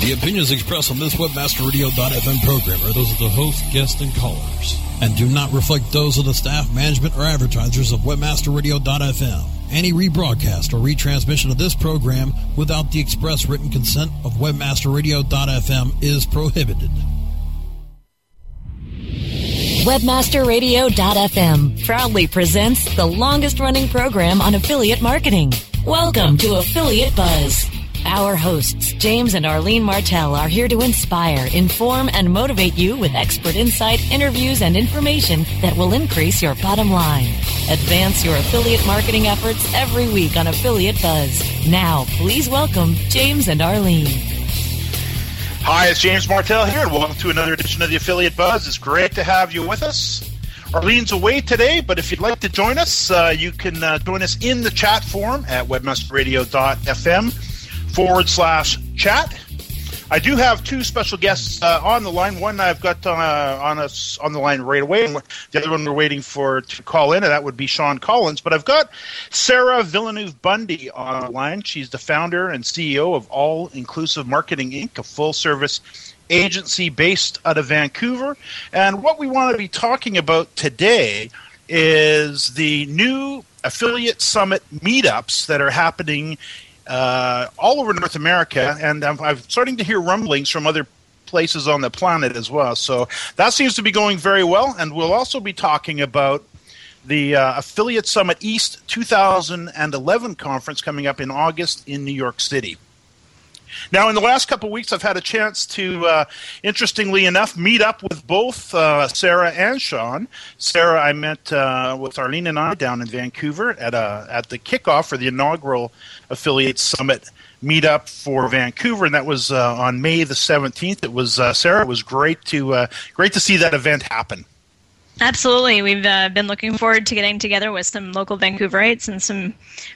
The opinions expressed on this WebmasterRadio.fm program are those of the host, guests, and callers, and do not reflect those of the staff, management, or advertisers of WebmasterRadio.fm. Any rebroadcast or retransmission of this program without the express written consent of WebmasterRadio.fm is prohibited. WebmasterRadio.fm proudly presents the longest running program on affiliate marketing. Welcome to Affiliate Buzz. Our hosts, James and Arlene Martell, are here to inspire, inform, and motivate you with expert insight, interviews, and information that will increase your bottom line. Advance your affiliate marketing efforts every week on Affiliate Buzz. Now, please welcome James and Arlene. Hi, it's James Martell here, and welcome to another edition of the Affiliate Buzz. It's great to have you with us. Arlene's away today, but if you'd like to join us, uh, you can uh, join us in the chat forum at webmasterradio.fm forward slash chat. I do have two special guests uh, on the line. One I've got uh, on us on the line right away, and the other one we're waiting for to call in, and that would be Shawn Collins. But I've got Sarah Villeneuve Bundy on the line. She's the founder and CEO of All Inclusive Marketing Inc., a full service agency based out of Vancouver. And what we want to be talking about today is the new affiliate summit meetups that are happening uh, all over North America, and I'm, I'm starting to hear rumblings from other places on the planet as well. So that seems to be going very well, and we'll also be talking about the uh, Affiliate Summit East 2011 conference coming up in August in New York City. Now, in the last couple of weeks, I've had a chance to, uh, interestingly enough, meet up with both uh, Sarah and Shawn. Sarah, I met uh, with Arlene and I down in Vancouver at a at the kickoff for the inaugural Affiliate Summit meetup for Vancouver, and that was uh, on May the seventeenth. It was uh, Sarah. It was great to uh, great to see that event happen. Absolutely. We've uh, been looking forward to getting together with some local Vancouverites and some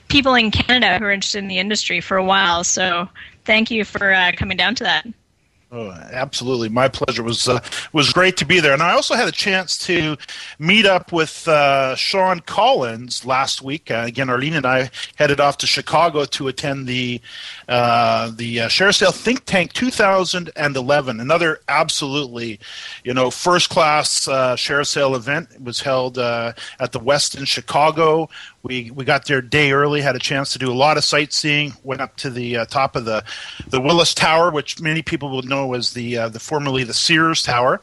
people in Canada who are interested in the industry for a while. So thank you for uh, coming down to that. Oh, absolutely, my pleasure. It was uh, was great to be there, and I also had a chance to meet up with uh, Shawn Collins last week. Uh, again, Arlene and I headed off to Chicago to attend the uh, the uh, ShareASale Think Tank 2011. Another absolutely, you know, first class uh, ShareASale event. It was held uh, at the Westin Chicago. We we got there day early, had a chance to do a lot of sightseeing. Went up to the uh, top of the the Willis Tower, which many people would know as the uh, the formerly the Sears Tower.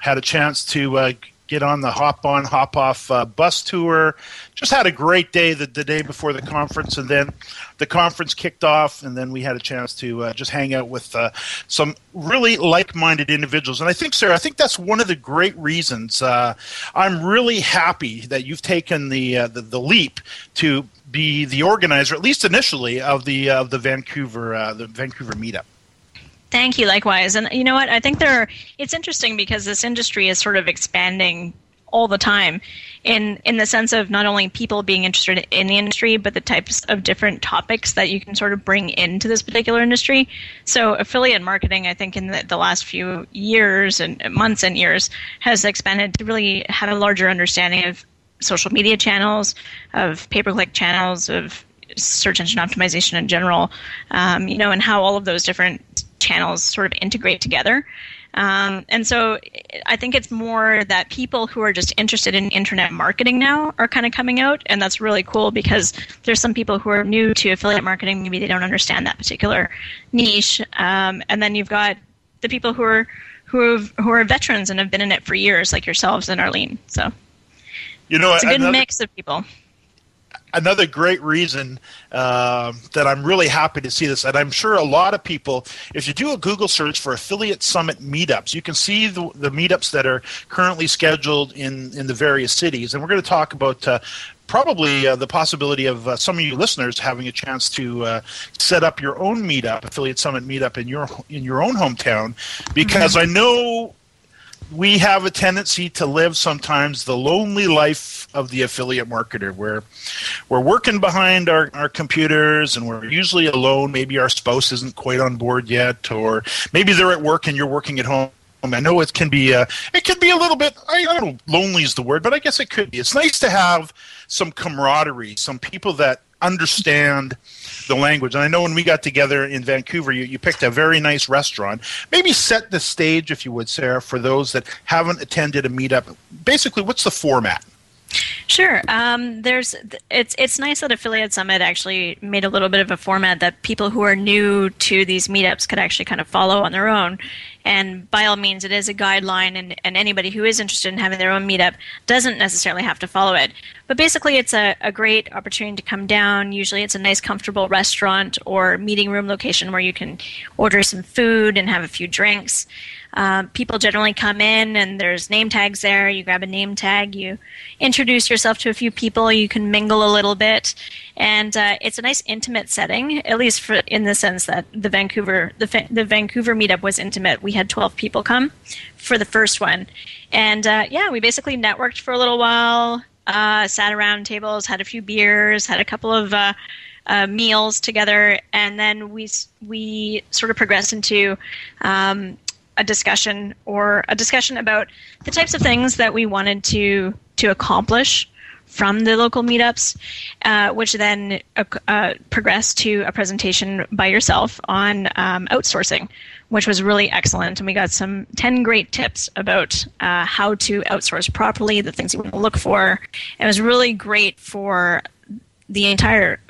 Had a chance to uh, get on the hop on hop off uh, bus tour. Just had a great day the, the day before the conference, and then the conference kicked off, and then we had a chance to uh, just hang out with uh, some really like minded individuals. And I think, Sarah, I think that's one of the great reasons uh, I'm really happy that you've taken the, uh, the, the leap to be the organizer, at least initially, of the of the Vancouver uh, the Vancouver meetup. Thank you, likewise. And you know what? I think there. Are, it's interesting because this industry is sort of expanding all the time, in in the sense of not only people being interested in the industry, but the types of different topics that you can sort of bring into this particular industry. So, affiliate marketing, I think, in the, the last few years and months and years, has expanded to really have a larger understanding of social media channels, of pay per click channels, of search engine optimization in general, um, you know, and how all of those different channels sort of integrate together. Um, and so I think it's more that people who are just interested in internet marketing now are kind of coming out, and that's really cool because there's some people who are new to affiliate marketing, maybe they don't understand that particular niche, um, and then you've got the people who are who who are veterans and have been in it for years, like yourselves and Arlene. So you know, it's a good another- mix of people another great reason uh, that I'm really happy to see this, and I'm sure a lot of people, if you do a Google search for affiliate summit meetups, you can see the, the meetups that are currently scheduled in in the various cities, and we're going to talk about. Uh, Probably uh, the possibility of uh, some of you listeners having a chance to uh, set up your own meetup, affiliate summit meetup in your in your own hometown, because I know we have a tendency to live sometimes the lonely life of the affiliate marketer where we're working behind our, our computers and we're usually alone maybe our spouse isn't quite on board yet or maybe they're at work and you're working at home I know it can be uh, it can be a little bit I don't know lonely is the word, but I guess it could be. It's nice to have some camaraderie, some people that understand the language. And I know when we got together in Vancouver, you, you picked a very nice restaurant. Maybe set the stage, if you would, Sarah, for those that haven't attended a meetup. Basically, what's the format? Sure. Um, there's it's it's nice that Affiliate Summit actually made a little bit of a format that people who are new to these meetups could actually kind of follow on their own. And by all means, it is a guideline, and, and anybody who is interested in having their own meetup doesn't necessarily have to follow it. But basically, it's a, a great opportunity to come down. Usually, it's a nice, comfortable restaurant or meeting room location where you can order some food and have a few drinks. Um, people generally come in and there's name tags there. You grab a name tag, you introduce yourself to a few people, you can mingle a little bit, and uh, it's a nice intimate setting. At least for, in the sense that the Vancouver the, the Vancouver meetup was intimate. We had 12 people come for the first one, and uh, yeah, we basically networked for a little while, uh, sat around tables, had a few beers, had a couple of. Uh, uh, meals together, and then we we sort of progressed into um, a discussion or a discussion about the types of things that we wanted to to accomplish from the local meetups, uh, which then uh, uh, progressed to a presentation by yourself on um, outsourcing, which was really excellent. And we got some 10 great tips about uh, how to outsource properly, the things you want to look for. It was really great for the entire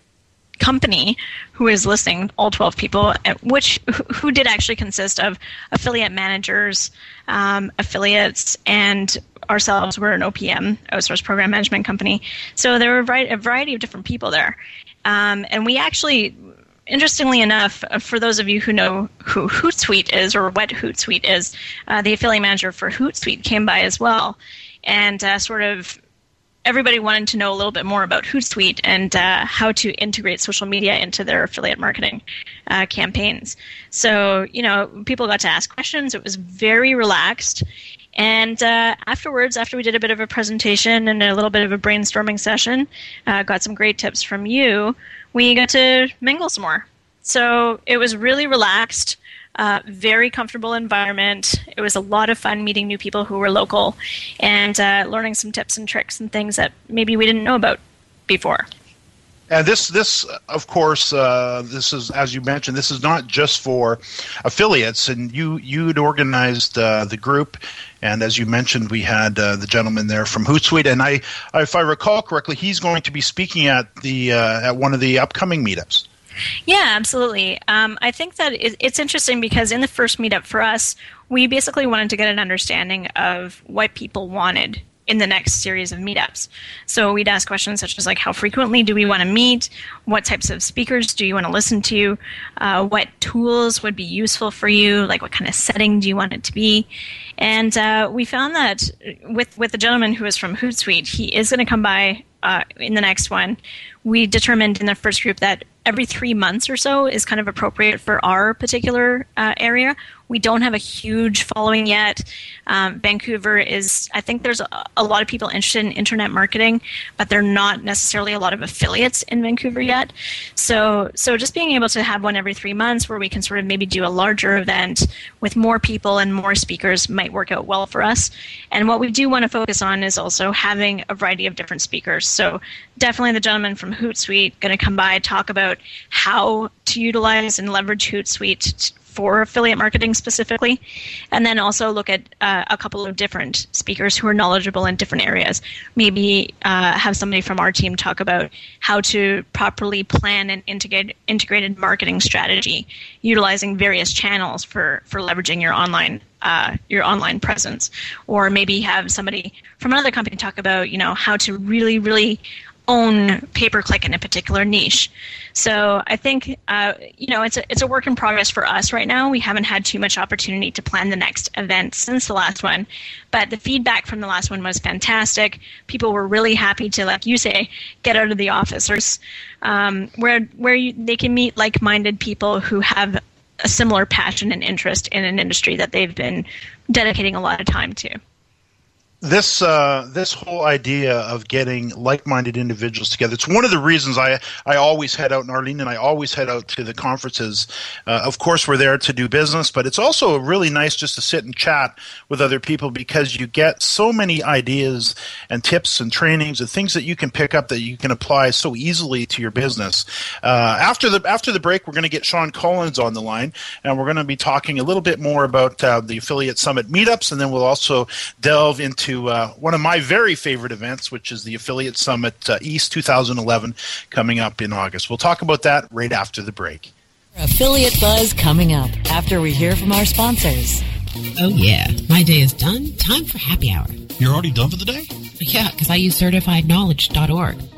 company who is listening, all 12 people, which who did actually consist of affiliate managers, um, affiliates, and ourselves. We're an OPM, outsource program management company. So there were a variety of different people there. Um, and we actually, interestingly enough, uh, for those of you who know who Hootsuite is or what Hootsuite is, uh, the affiliate manager for Hootsuite came by as well and uh, sort of everybody wanted to know a little bit more about Hootsuite and uh, how to integrate social media into their affiliate marketing uh, campaigns. So, you know, people got to ask questions. It was very relaxed. And uh, afterwards, after we did a bit of a presentation and a little bit of a brainstorming session, got some great tips from you, we got to mingle some more. So it was really relaxed. Uh, very comfortable environment. It was a lot of fun meeting new people who were local and uh, learning some tips and tricks and things that maybe we didn't know about before. And this, this, of course, uh, this is as you mentioned. This is not just for affiliates. And you, you'd organized uh, the group, and as you mentioned, we had uh, the gentleman there from Hootsuite. And I, if I recall correctly, he's going to be speaking at the uh, at one of the upcoming meetups. Yeah, absolutely. Um, I think that it's interesting because in the first meetup for us, we basically wanted to get an understanding of what people wanted in the next series of meetups. So we'd ask questions such as like, how frequently do we want to meet? What types of speakers do you want to listen to? Uh, what tools would be useful for you? Like, what kind of setting do you want it to be? And uh, we found that with with the gentleman who is from Hootsuite, he is going to come by uh, in the next one. We determined in the first group that every three months or so is kind of appropriate for our particular uh, area. We don't have a huge following yet. Um, Vancouver is, I think there's a, a, lot of people interested in internet marketing, but they're not necessarily a lot of affiliates in Vancouver yet. So, so just being able to have one every three months where we can sort of maybe do a larger event with more people and more speakers might work out well for us. And what we do want to focus on is also having a variety of different speakers. So definitely the gentleman from Hootsuite going to come by talk about how to utilize and leverage Hootsuite for affiliate marketing specifically, and then also look at uh, a couple of different speakers who are knowledgeable in different areas. Maybe uh, have somebody from our team talk about how to properly plan an integrated integrated marketing strategy, utilizing various channels for for leveraging your online uh, your online presence, or maybe have somebody from another company talk about you know how to really really own pay per click in a particular niche. So I think uh, you know it's a it's a work in progress for us right now. We haven't had too much opportunity to plan the next event since the last one, but the feedback from the last one was fantastic. People were really happy to, like you say, get out of the office, um, where where you, they can meet like minded people who have a similar passion and interest in an industry that they've been dedicating a lot of time to. This uh, this whole idea of getting like-minded individuals together it's one of the reasons i i always head out in arlene and i always head out to the conferences uh, of course we're there to do business but it's also really nice just to sit and chat with other people because you get so many ideas and tips and trainings and things that you can pick up that you can apply so easily to your business. Uh, after the after the break we're going to get shawn collins on the line and we're going to be talking a little bit more about uh, the affiliate summit meetups and then we'll also delve into to uh, one of my very favorite events, which is the Affiliate Summit uh, East 2011 coming up in August. We'll talk about that right after the break. Affiliate Buzz coming up after we hear from our sponsors. Oh, yeah. My day is done. Time for happy hour. You're already done for the day? Yeah, because I use certifiedknowledge.org.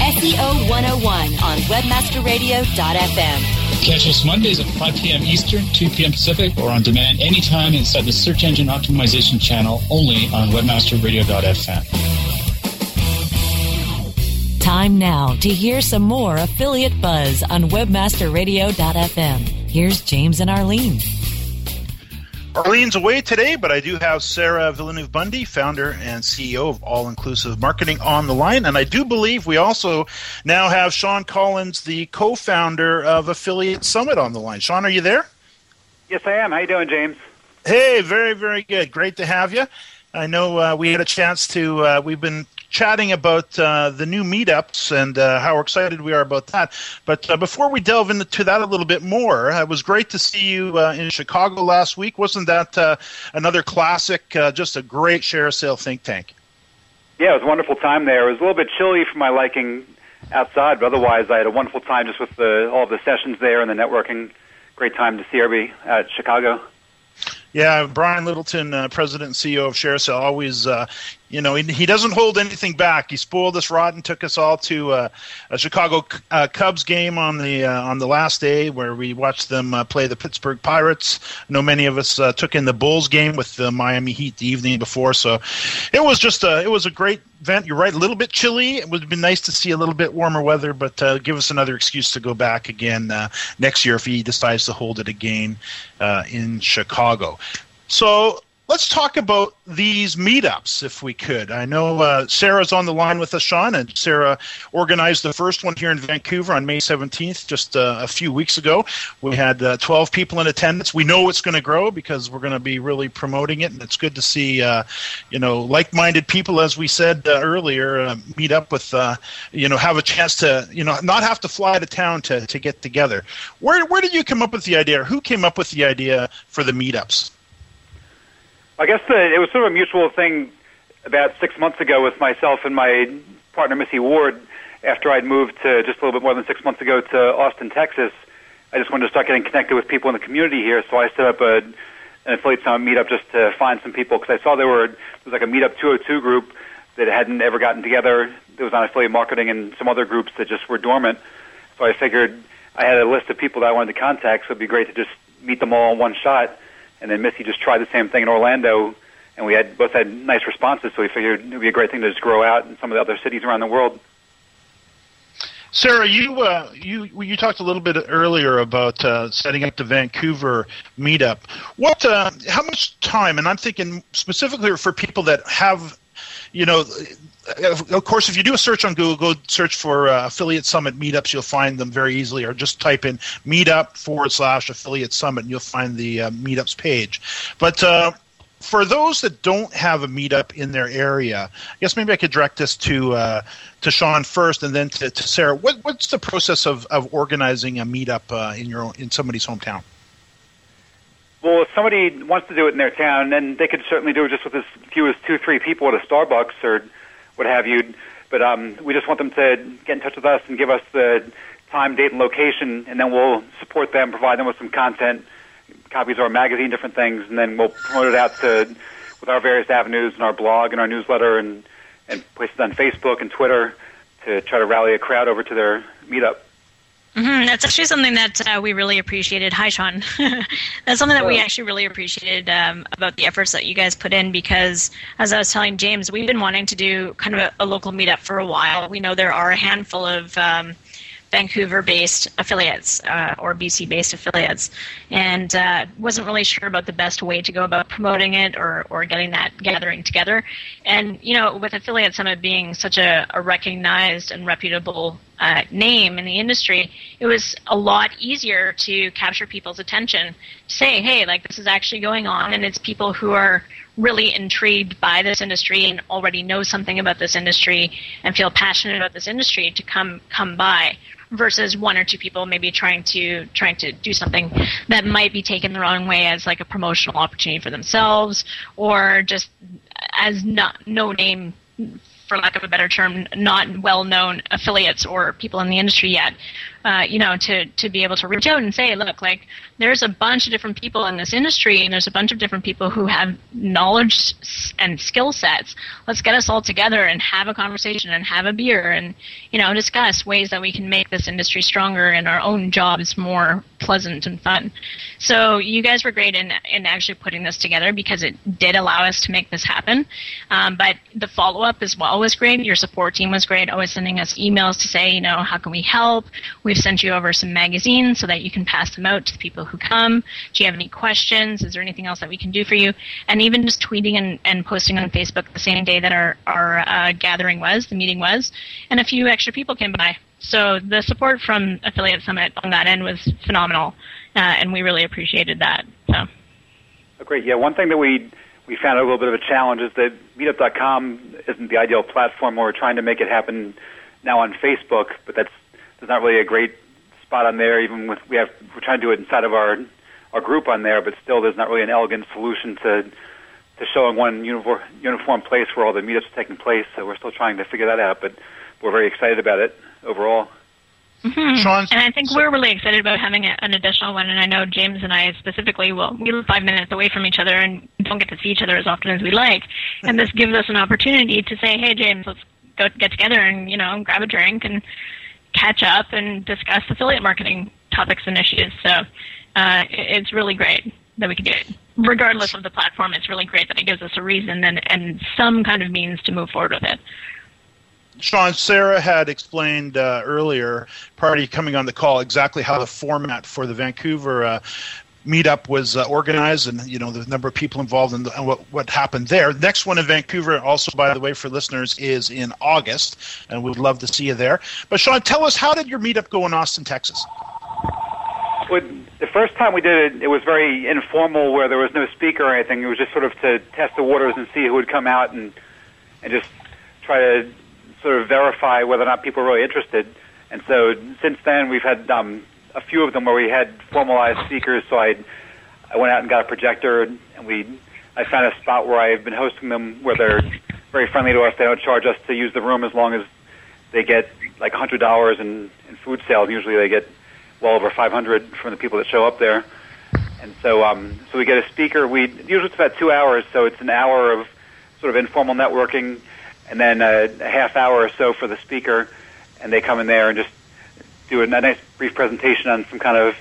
SEO 101 on WebmasterRadio.fm. Catch us Mondays at 5 p.m. Eastern, 2 p.m. Pacific, or on demand anytime inside the Search Engine Optimization channel only on WebmasterRadio.fm. Time now to hear some more affiliate buzz on webmasterradio.fm. Here's James and Arlene. Arlene's away today, but I do have Sarah Villeneuve Bundy, founder and CEO of All Inclusive Marketing, on the line. And I do believe we also now have Shawn Collins, the co founder of Affiliate Summit, on the line. Shawn, are you there? Yes, I am. How you doing, James? Hey, very, very good. Great to have you. I know uh, we had a chance to, uh, we've been chatting about uh, the new meetups and uh, how excited we are about that. But uh, before we delve into that a little bit more, it was great to see you uh, in Chicago last week. Wasn't that another classic? Just a great ShareASale think tank. Yeah, it was a wonderful time there. It was a little bit chilly for my liking outside, but otherwise I had a wonderful time just with the, all the sessions there and the networking. Great time to see everybody at Chicago. Yeah, Brian Littleton, uh, president and CEO of ShareASale, always, uh, you know, he, he, doesn't hold anything back. He spoiled us rotten, took us all to uh, a Chicago uh, Cubs game on the uh, on the last day where we watched them uh, play the Pittsburgh Pirates. I know many of us took in the Bulls game with the Miami Heat the evening before, so it was just a it was a great event. You're right, a little bit chilly. It would have been nice to see a little bit warmer weather, but give us another excuse to go back again next year if he decides to hold it again in Chicago. So let's talk about these meetups, if we could. I know uh, Sarah's on the line with us, Shawn, and Sarah organized the first one here in Vancouver on May 17th, just uh, a few weeks ago. We had uh, 12 people in attendance. We know it's going to grow because we're going to be really promoting it, and it's good to see, uh, you know, like-minded people, as we said uh, earlier, uh, meet up with, you know, have a chance to, you know, not have to fly to town to, to get together. Where, where did you come up with the idea, or who came up with the idea for the meetups? I guess the, it was sort of a mutual thing about six months ago with myself and my partner Missy Ward. After I'd moved to just a little bit more than six months ago to Austin, Texas, I just wanted to start getting connected with people in the community here. So I set up a, an affiliate summit meetup just to find some people because I saw there were there was like a meetup 202 group that hadn't ever gotten together. That was on affiliate marketing and some other groups that just were dormant. So I figured I had a list of people that I wanted to contact, so it'd be great to just meet them all in one shot and then Missy just tried the same thing in Orlando, and we had both had nice responses. So we figured it would be a great thing to just grow out in some of the other cities around the world. Sarah, you uh, you you talked a little bit earlier about uh, setting up the Vancouver meetup. What, uh, how much time? And I'm thinking specifically for people that have, you know, of course, if you do a search on Google, go search for uh, affiliate summit meetups. You'll find them very easily, or just type in meetup forward slash affiliate summit, and you'll find the uh, meetups page. But uh, for those that don't have a meetup in their area, I guess maybe I could direct this to uh, to Shawn first, and then to, to Sarah. What, what's the process of, of organizing a meetup uh, in your in somebody's hometown? Well, if somebody wants to do it in their town, then they could certainly do it just with as few as two, three people at a Starbucks or what have you. But um, we just want them to get in touch with us and give us the time, date, and location, and then we'll support them, provide them with some content copies of our magazine, different things, and then we'll promote it out to with our various avenues and our blog and our newsletter and and place it on Facebook and Twitter to try to rally a crowd over to their meetup. Mm-hmm. That's actually something that uh, we really appreciated. Hi, Shawn. That's something that we actually really appreciated um, about the efforts that you guys put in because, as I was telling James, we've been wanting to do kind of a, a local meetup for a while. We know there are a handful of um, Vancouver based affiliates uh, or BC based affiliates, and uh, wasn't really sure about the best way to go about promoting it or, or getting that gathering together. And, you know, with Affiliate Summit being such a, a recognized and reputable uh, name in the industry, it was a lot easier to capture people's attention. To say, hey, like this is actually going on, and it's people who are really intrigued by this industry and already know something about this industry and feel passionate about this industry to come come by versus one or two people maybe trying to trying to do something that might be taken the wrong way as like a promotional opportunity for themselves or just as not no name for lack of a better term, not well known affiliates or people in the industry yet uh, you know, to, to be able to reach out and say, look, like, there's a bunch of different people in this industry, and there's a bunch of different people who have knowledge and skill sets. Let's get us all together and have a conversation and have a beer and, you know, discuss ways that we can make this industry stronger and our own jobs more pleasant and fun. So you guys were great in, in actually putting this together because it did allow us to make this happen. Um, but the follow up as well was great. Your support team was great, always sending us emails to say, you know, how can we help? We've sent you over some magazines so that you can pass them out to the people who come. Do you have any questions? Is there anything else that we can do for you? And even just tweeting and, and posting on Facebook the same day that our, our uh, gathering was, the meeting was, and a few extra people came by. So the support from Affiliate Summit on that end was phenomenal, uh, and we really appreciated that. So. Oh, great. Yeah, one thing that we we found a little bit of a challenge is that Meetup.com isn't the ideal platform. We're trying to make it happen now on Facebook, but that's there's not really a great spot on there. Even with we have we're trying to do it inside of our our group on there, but still there's not really an elegant solution to to showing one uniform uniform place where all the meetups are taking place. So we're still trying to figure that out, but we're very excited about it overall. Mm-hmm. And I think we're really excited about having a, an additional one. And I know James and I specifically will we live five minutes away from each other and don't get to see each other as often as we like. And this gives us an opportunity to say, "Hey, James, let's go get together and you know grab a drink and catch up and discuss affiliate marketing topics and issues. So uh, it's really great that we can do it. Regardless of the platform, it's really great that it gives us a reason and, and some kind of means to move forward with it. Shawn, Sarah had explained uh, earlier, prior to coming on the call, exactly how the format for the Vancouver uh, meetup was uh, organized and you know the number of people involved and, and, what, what happened there. Next one in vancouver also by the way for listeners is in august and we'd love to see you there. But shawn tell us how did your meetup go in austin texas? Well, the first time we did it it was very informal where there was no speaker or anything. It was just sort of to test the waters and see who would come out and and just try to sort of verify whether or not people were really interested and so since then we've had um, a few of them where we had formalized speakers. So I I went out and got a projector, and we I found a spot where I've been hosting them where they're very friendly to us. They don't charge us to use the room as long as they get like hundred dollars in, in food sales. Usually they get well over five hundred from the people that show up there. And so um, so we get a speaker. We usually it's about two hours, so it's an hour of sort of informal networking, and then a, a half hour or so for the speaker, and they come in there and just do a nice brief presentation on some kind of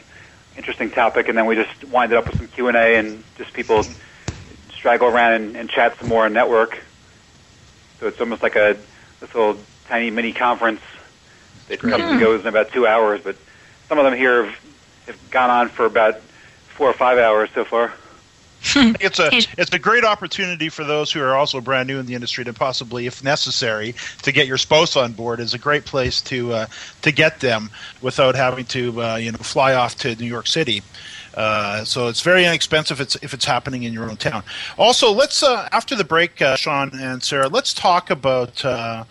interesting topic, and then we just wind it up with some Q and A, and just people straggle around and, and chat some more and network. So it's almost like a this little tiny mini conference It comes and goes in about two hours, but some of them here have, have gone on for about four or five hours so far. it's a it's a great opportunity for those who are also brand new in the industry to possibly, if necessary, to get your spouse on board. is a great place to uh, to get them without having to uh, you know fly off to New York City. Uh, so it's very inexpensive if it's, if it's happening in your own town. Also, let's uh, after the break, uh, Shawn and Sarah, let's talk about uh,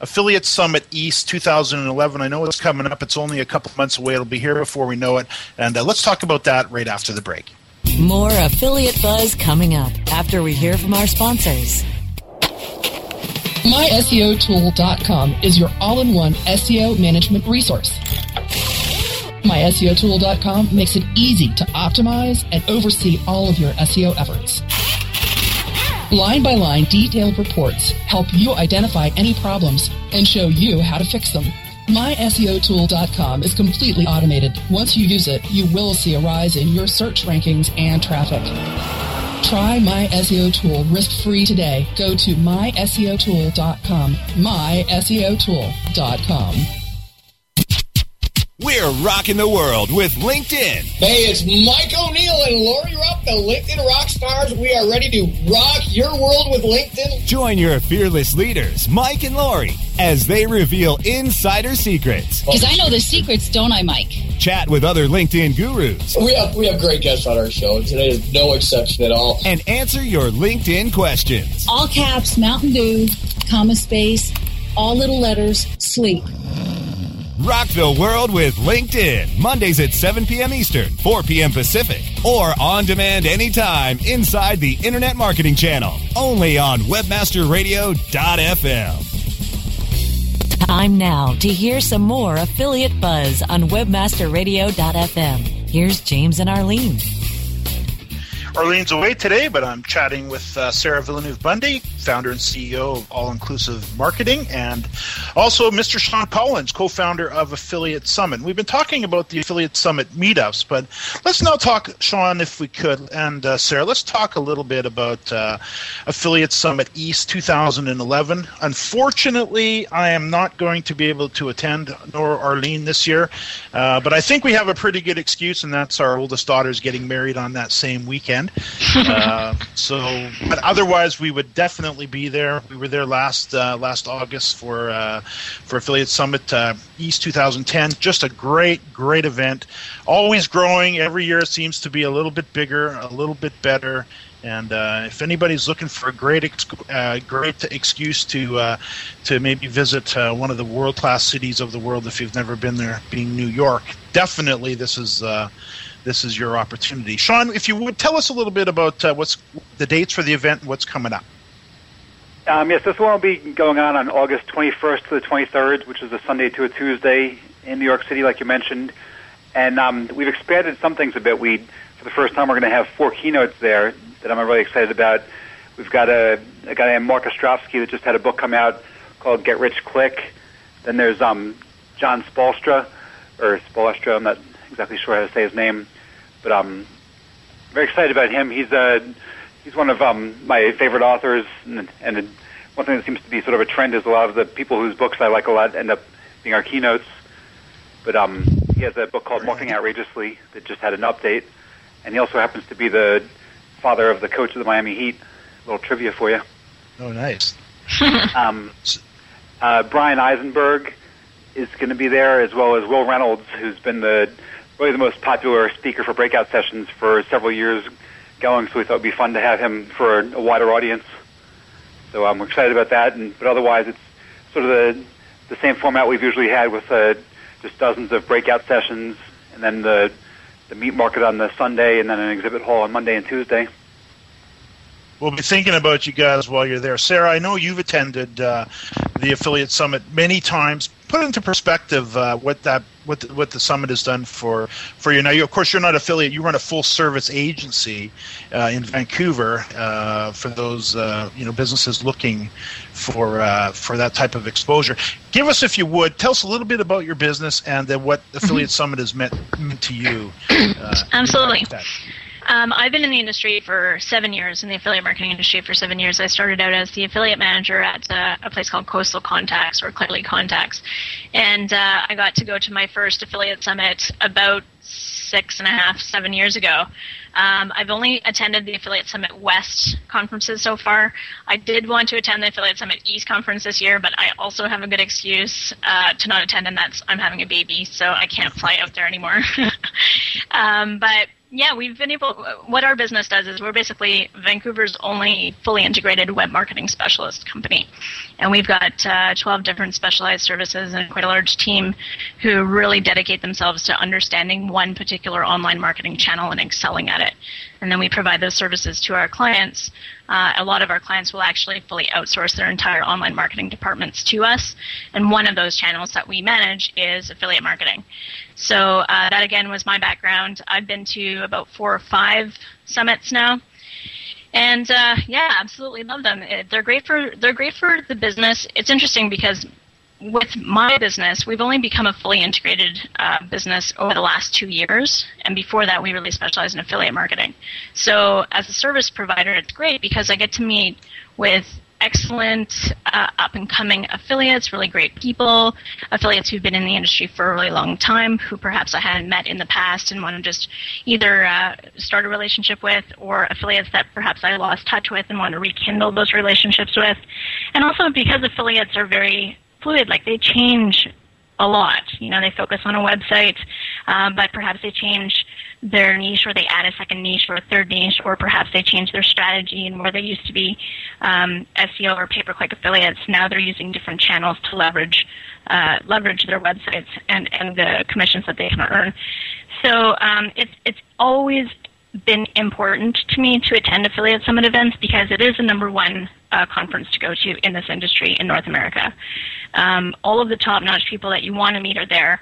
Affiliate Summit East 2011. I know it's coming up. It's only a couple months away. It'll be here before we know it. And uh, let's talk about that right after the break. More affiliate buzz coming up after we hear from our sponsors. MySEOtool.com is your all-in-one SEO management resource. MySEOtool.com makes it easy to optimize and oversee all of your SEO efforts. Line by line detailed reports help you identify any problems and show you how to fix them. MySEOtool.com is completely automated. Once you use it, you will see a rise in your search rankings and traffic. Try My SEO Tool risk-free today. Go to myseotool.com. myseotool.com. We're rocking the world with LinkedIn. Hey, it's Mike O'Neill and Lori Ruff, the LinkedIn rock stars. We are ready to rock your world with LinkedIn. Join your fearless leaders, Mike and Lori, as they reveal insider secrets. Because I know the secrets, don't I, Mike? Chat with other LinkedIn gurus. We have we have great guests on our show, and today is no exception at all. And answer your LinkedIn questions. All caps, Mountain Dew, comma space, all little letters, sleep. Rock the world with LinkedIn. Mondays at 7 p.m. Eastern, 4 p.m. Pacific, or on demand anytime inside the Internet Marketing Channel. Only on WebmasterRadio.fm. Time now to hear some more affiliate buzz on WebmasterRadio.fm. Here's James and Arlene. Arlene's away today, but I'm chatting with uh, Sarah Villeneuve Bundy, founder and CEO of All Inclusive Marketing, and also Mr. Shawn Collins, co founder of Affiliate Summit. We've been talking about the Affiliate Summit meetups, but let's now talk, Shawn, if we could, and uh, Sarah, let's talk a little bit about uh, Affiliate Summit East 2011. Unfortunately, I am not going to be able to attend, nor Arlene this year, uh, but I think we have a pretty good excuse, and that's our oldest daughter's getting married on that same weekend. Uh, so, but otherwise, we would definitely be there. We were there last uh, last August for uh, for Affiliate Summit uh, East 2010. Just a great, great event. Always growing. Every year it seems to be a little bit bigger, a little bit better. And uh, if anybody's looking for a great, ex- uh, great excuse to uh, to maybe visit uh, one of the world class cities of the world, if you've never been there, being New York, definitely this is this is your opportunity. Shawn, if you would tell us a little bit about uh, what's the dates for the event and what's coming up. Um, yes, this one will be going on on August 21st to the 23rd, which is a Sunday to a Tuesday in New York City, like you mentioned. And um, we've expanded some things a bit. We, for the first time, we're going to have four keynotes there that I'm really excited about. We've got a, a guy named Marc Ostrofsky that just had a book come out called Get Rich Click. Then there's um, Jon Spoelstra, or Spoelstra, I'm not exactly sure how to say his name, but um, very excited about him. He's a he's one of um, my favorite authors, and, and one thing that seems to be sort of a trend is a lot of the people whose books I like a lot end up being our keynotes. But um, he has a book called Marketing Outrageously that just had an update, and he also happens to be the father of the coach of the Miami Heat. A little trivia for you. Oh, nice. um, uh, Bryan Eisenberg is going to be there, as well as Wil Reynolds, who's been the really the most popular speaker for breakout sessions for several years going. So we thought it'd be fun to have him for a, wider audience. So I'm excited about that. And but otherwise, it's sort of the the same format we've usually had with uh, just dozens of breakout sessions, and then the the meat market on the Sunday, and then an exhibit hall on Monday and Tuesday. We'll be thinking about you guys while you're there. Sarah, I know you've attended uh, the affiliate summit many times. Put into perspective uh, what that what the, what the summit has done for for you. Now, you, of course, you're not affiliate. You run a full service agency uh, in Vancouver uh, for those uh, you know businesses looking for uh, for that type of exposure. Give us, if you would, tell us a little bit about your business and then what affiliate summit has meant, meant to you. Absolutely. Um, I've been in the industry for seven years, in the affiliate marketing industry for seven years. I started out as the affiliate manager at uh, a place called Coastal Contacts or Clearly Contacts. And uh, I got to go to my first affiliate summit about six and a half, seven years ago. Um, I've only attended the Affiliate Summit West conferences so far. I did want to attend the Affiliate Summit East conference this year, but I also have a good excuse uh, to not attend, and that's I'm having a baby, so I can't fly out there anymore. um, but yeah, we've been able. What our business does is we're basically Vancouver's only fully integrated web marketing specialist company, and we've got uh, 12 different specialized services and quite a large team who really dedicate themselves to understanding one particular online marketing channel and excelling at it. And then we provide those services to our clients. Uh, a lot of our clients will actually fully outsource their entire online marketing departments to us, and one of those channels that we manage is affiliate marketing. So uh, that again was my background. I've been to about four or five summits now, and uh, yeah, absolutely love them. They're great for they're great for the business. It's interesting because with my business, we've only become a fully integrated uh, business over the last two years, and before that, we really specialized in affiliate marketing. So as a service provider, it's great because I get to meet with excellent uh, up and coming affiliates, really great people, affiliates who've been in the industry for a really long time, who perhaps I hadn't met in the past and want to just either uh, start a relationship with, or affiliates that perhaps I lost touch with and want to rekindle those relationships with. And also because affiliates are very fluid, like they change a lot. You know, they focus on a website, um, but perhaps they change their niche or they add a second niche or a third niche or perhaps they change their strategy and where they used to be um, SEO or pay-per-click affiliates, now they're using different channels to leverage uh, leverage their websites and, and the commissions that they can earn. So um, it's it's always been important to me to attend affiliate summit events because it is the number one uh, conference to go to in this industry in North America. Um, all of the top-notch people that you want to meet are there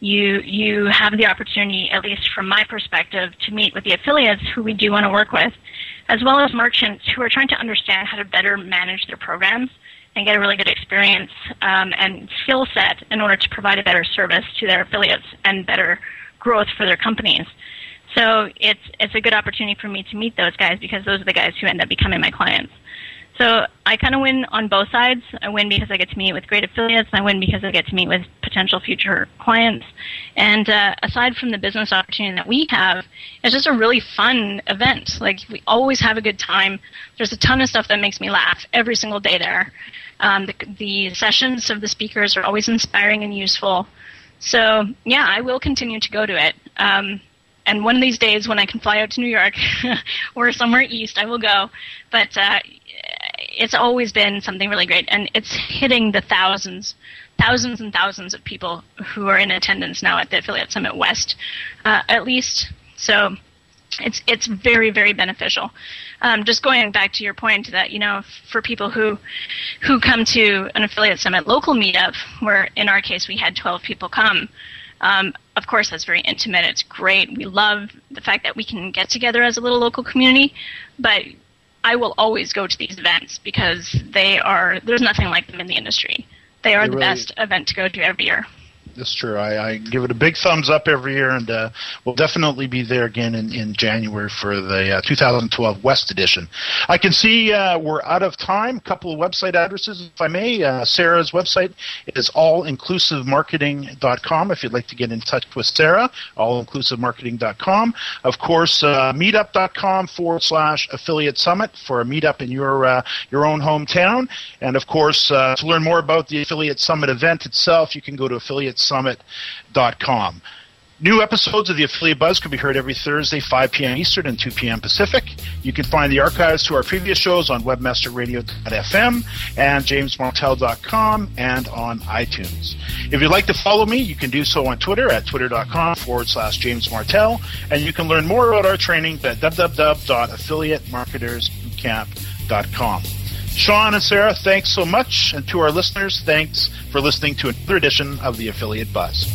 you you have the opportunity, at least from my perspective, to meet with the affiliates who we do want to work with, as well as merchants who are trying to understand how to better manage their programs and get a really good experience um, and skill set in order to provide a better service to their affiliates and better growth for their companies. So it's it's a good opportunity for me to meet those guys because those are the guys who end up becoming my clients. So I kind of win on both sides. I win because I get to meet with great affiliates. I win because I get to meet with potential future clients. And uh, aside from the business opportunity that we have, it's just a really fun event. Like we always have a good time. There's a ton of stuff that makes me laugh every single day there. Um, the, the sessions of the speakers are always inspiring and useful. So yeah, I will continue to go to it. Um, and one of these days when I can fly out to New York or somewhere east, I will go. But uh, it's always been something really great, and it's hitting the thousands, thousands and thousands of people who are in attendance now at the Affiliate Summit West, uh, at least. So it's it's very very beneficial. Um, just going back to your point that you know for people who who come to an affiliate summit local meetup, where in our case we had 12 people come. Um, of course, that's very intimate. It's great. We love the fact that we can get together as a little local community, but I will always go to these events because they are there's nothing like them in the industry. They are they the really, best event to go to every year. That's true. I, I, give it a big thumbs up every year, and uh, we'll definitely be there again in, in January for the uh, 2012 West Edition. I can see uh, we're out of time. A couple of website addresses, if I may. Uh, Sarah's website is allinclusivemarketing.com if you'd like to get in touch with Sarah, allinclusivemarketing.com. Of course, uh, meetup.com forward slash affiliate summit for a meetup in your, uh, your own hometown. And of course, to learn more about the Affiliate Summit event itself, you can go to affiliate summit.com. New episodes of the Affiliate Buzz can be heard every Thursday, 5 p.m. Eastern and 2 p.m. Pacific. You can find the archives to our previous shows on webmasterradio.fm and jamesmartell.com and on iTunes. If you'd like to follow me, you can do so on Twitter at twitter.com forward slash James Martell, and you can learn more about our training at www.affiliatemarketersbootcamp.com. Shawn and Sarah, thanks so much. And to our listeners, thanks for listening to another edition of the Affiliate Buzz.